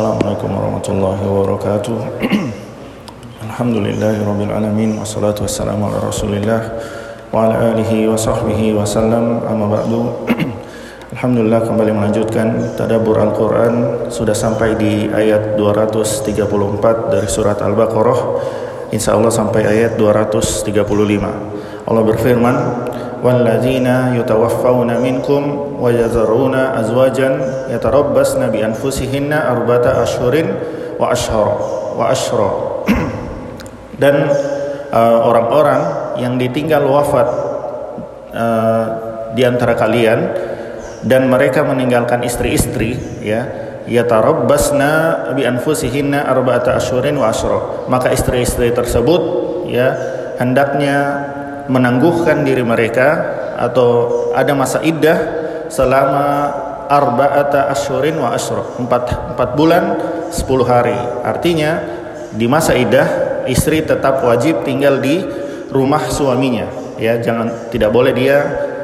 Assalamualaikum warahmatullahi wabarakatuh. Alhamdulillahirabbil alamin wassalatu wassalamu ala Rasulillah wa ala alihi wa sahbihi wasallam amma ba'du. Alhamdulillah kembali melanjutkan tadabbur Al-Qur'an sudah sampai di ayat 234 dari surat Al-Baqarah. Insyaallah sampai ayat 235. Allah berfirman, "Walladzina yutawaffawna minkum wa yazaruna azwajan yatarabbasna bi anfusihinna arba'ata ashhurin wa ashhara wa ashra." Dan uh, orang-orang yang ditinggal wafat uh, di antara kalian dan mereka meninggalkan istri-istri ya yatarabbasna bi anfusihinna arba'ata ashhurin wa ashra. Maka istri-istri tersebut ya hendaknya menangguhkan diri mereka atau ada masa iddah selama arba'ata asyurin wa asyra empat, empat bulan sepuluh hari. Artinya di masa iddah istri tetap wajib tinggal di rumah suaminya. Ya jangan tidak boleh dia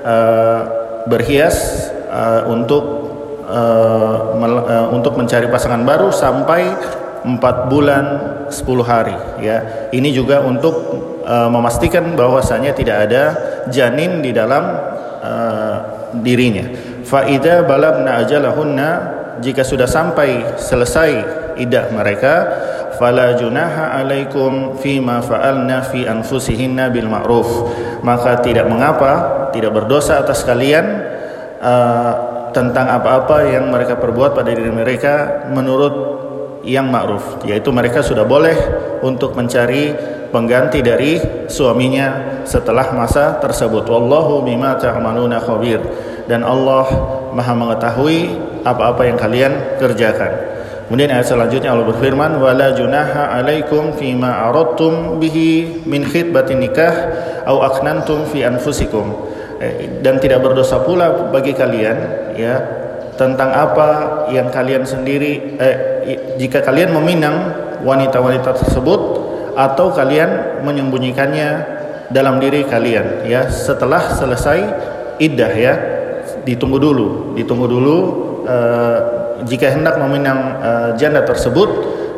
uh, berhias uh, untuk uh, uh, untuk mencari pasangan baru sampai empat bulan sepuluh hari. Ya ini juga untuk uh, memastikan bahwasanya tidak ada janin di dalam uh, dirinya. Faida balagna ajalahunna jika sudah sampai selesai idah mereka fala junaha alaikum fima fa'alna fi anfusihinna bil ma'ruf maka tidak mengapa tidak berdosa atas kalian uh, tentang apa-apa yang mereka perbuat pada diri mereka menurut yang ma'ruf yaitu mereka sudah boleh untuk mencari pengganti dari suaminya setelah masa tersebut. Wallahu bima ta'maluna khabir. Dan Allah Maha mengetahui apa-apa yang kalian kerjakan. Kemudian ayat selanjutnya Allah berfirman wala junaha alaikum fima aradtum bihi min khitbatin nikah au aknantum fi anfusikum. Eh, dan tidak berdosa pula bagi kalian ya tentang apa yang kalian sendiri eh, jika kalian meminang wanita-wanita tersebut atau kalian menyembunyikannya dalam diri kalian ya. Setelah selesai iddah ya ditunggu dulu ditunggu dulu eh, jika hendak meminang eh, janda tersebut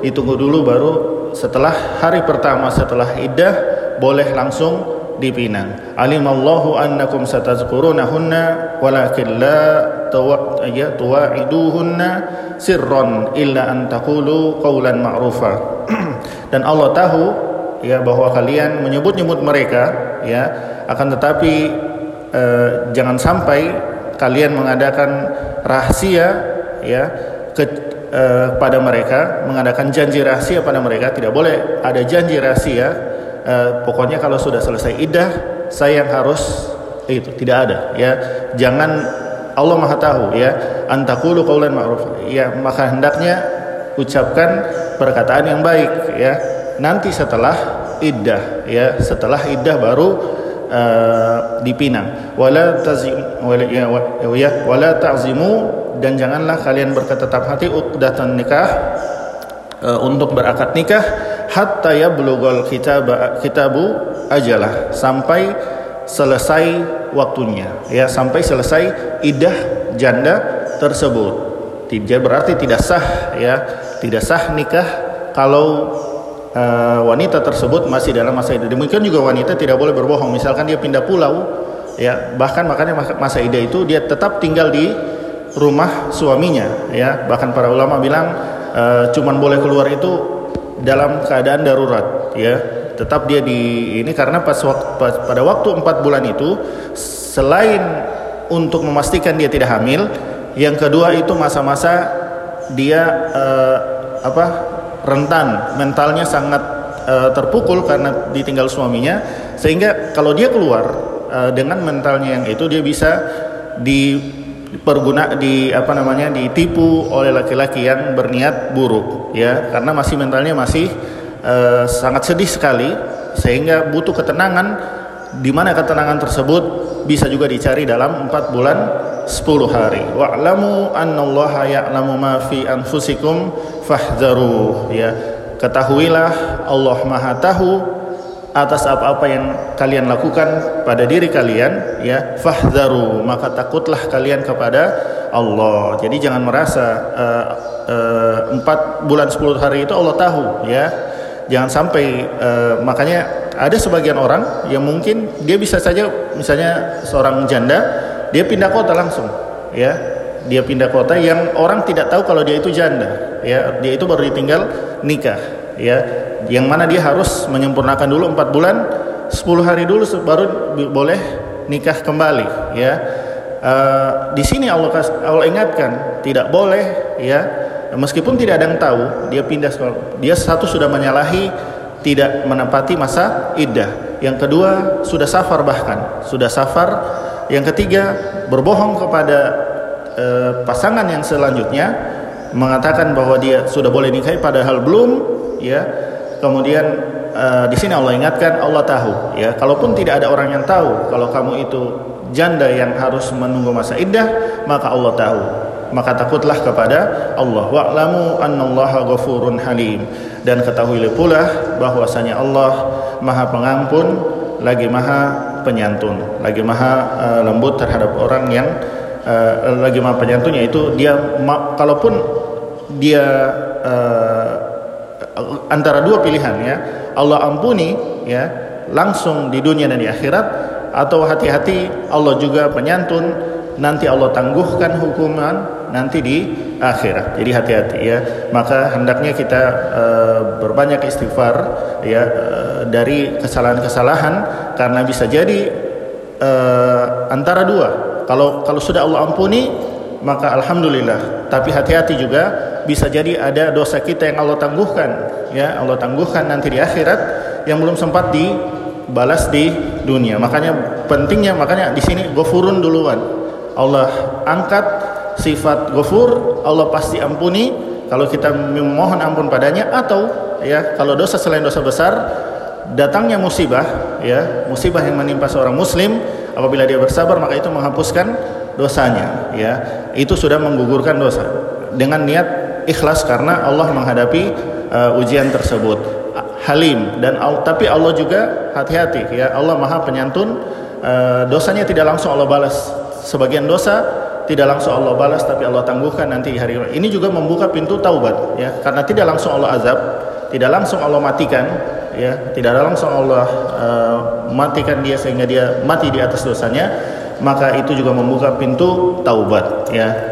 ditunggu dulu baru setelah hari pertama setelah iddah boleh langsung dipinang alimallahu annakum satazkurunahunna walakin la ya tuwa'iduhunna sirran illa an taqulu qawlan ma'rufa. Dan Allah tahu ya bahwa kalian menyebut-nyebut mereka ya akan tetapi eh, jangan sampai kalian mengadakan rahasia ya ke eh, pada mereka mengadakan janji rahasia pada mereka tidak boleh ada janji rahasia eh, pokoknya kalau sudah selesai iddah saya yang harus itu tidak ada ya. Jangan Allah Maha tahu ya. Antakulu qaulan ma'ruf ya. Maka hendaknya ucapkan perkataan yang baik ya. Nanti setelah iddah ya. Setelah iddah baru uh, dipinang. Wala tazim ya, ya dan janganlah kalian berketetap hati uqdatan nikah uh, untuk berakad nikah hatta ya bulughal kitab kitabu ajalah. Sampai selesai waktunya. Ya sampai selesai idah janda tersebut. Tidak berarti tidak sah ya. Tidak sah nikah kalau uh, wanita tersebut masih dalam masa idah. Demikian juga wanita tidak boleh berbohong. Misalkan dia pindah pulau ya bahkan makanya masa idah itu dia tetap tinggal di rumah suaminya ya. Bahkan para ulama bilang uh, cuman boleh keluar itu dalam keadaan darurat ya. Tetap dia di ini karena pas, pas pada waktu empat bulan itu selain untuk memastikan dia tidak hamil yang kedua itu masa-masa dia uh, apa rentan mentalnya sangat uh, terpukul karena ditinggal suaminya sehingga kalau dia keluar uh, dengan mentalnya yang itu dia bisa di perguna di apa namanya ditipu oleh laki-laki yang berniat buruk ya karena masih mentalnya masih uh, sangat sedih sekali sehingga butuh ketenangan di mana ketenangan tersebut bisa juga dicari dalam empat bulan 10 hari. Wa'lamu annallaha ya'lamu ma fi anfusikum fahdharu ya. Ketahuilah Allah Maha tahu atas apa-apa yang kalian lakukan pada diri kalian ya fahdharu maka takutlah kalian kepada Allah. Jadi jangan merasa uh, uh, 4 bulan 10 hari itu Allah tahu ya. Jangan sampai uh, makanya ada sebagian orang yang mungkin dia bisa saja misalnya seorang janda dia pindah kota langsung ya dia pindah kota yang orang tidak tahu kalau dia itu janda ya dia itu baru ditinggal nikah ya yang mana dia harus menyempurnakan dulu empat bulan 10 hari dulu baru boleh nikah kembali ya. Uh, di sini Allah Allah ingatkan tidak boleh ya. Meskipun tidak ada yang tahu dia pindah sekolah dia satu sudah menyalahi tidak menepati masa iddah. Yang kedua sudah safar bahkan sudah safar. Yang ketiga berbohong kepada e, pasangan yang selanjutnya mengatakan bahwa dia sudah boleh nikahi padahal belum ya kemudian e, di sini Allah ingatkan Allah tahu ya. Kalaupun tidak ada orang yang tahu kalau kamu itu janda yang harus menunggu masa iddah maka Allah tahu. Maka takutlah kepada Allah. Wa'lamu annallaha ghafurun halim. Dan ketahuilah pula bahwasanya Allah Maha Pengampun lagi Maha Penyantun lagi Maha uh, lembut terhadap orang yang uh, lagi Maha Penyantun yaitu dia ma kalaupun dia uh, antara dua pilihan ya Allah ampuni ya langsung di dunia dan di akhirat atau hati-hati Allah juga penyantun nanti Allah tangguhkan hukuman nanti di akhirat. Jadi hati-hati ya. Maka hendaknya kita uh, berbanyak istighfar ya uh, dari kesalahan-kesalahan karena bisa jadi uh, antara dua. Kalau kalau sudah Allah ampuni maka alhamdulillah. Tapi hati-hati juga bisa jadi ada dosa kita yang Allah tangguhkan ya. Allah tangguhkan nanti di akhirat yang belum sempat dibalas di dunia. Makanya pentingnya makanya di sini gofurun duluan. Allah angkat sifat ghafur, Allah pasti ampuni kalau kita memohon ampun padanya atau ya kalau dosa selain dosa besar datangnya musibah ya musibah yang menimpa seorang muslim apabila dia bersabar maka itu menghapuskan dosanya ya. Itu sudah menggugurkan dosa. Dengan niat ikhlas karena Allah menghadapi uh, ujian tersebut. Halim dan tapi Allah juga hati-hati ya. Allah maha penyantun uh, dosanya tidak langsung Allah balas. Sebagian dosa tidak langsung Allah balas tapi Allah tangguhkan nanti hari ini juga membuka pintu taubat ya. Karena tidak langsung Allah azab tidak langsung Allah matikan ya. Tidak langsung Allah uh, matikan dia sehingga dia mati di atas dosanya maka itu juga membuka pintu taubat ya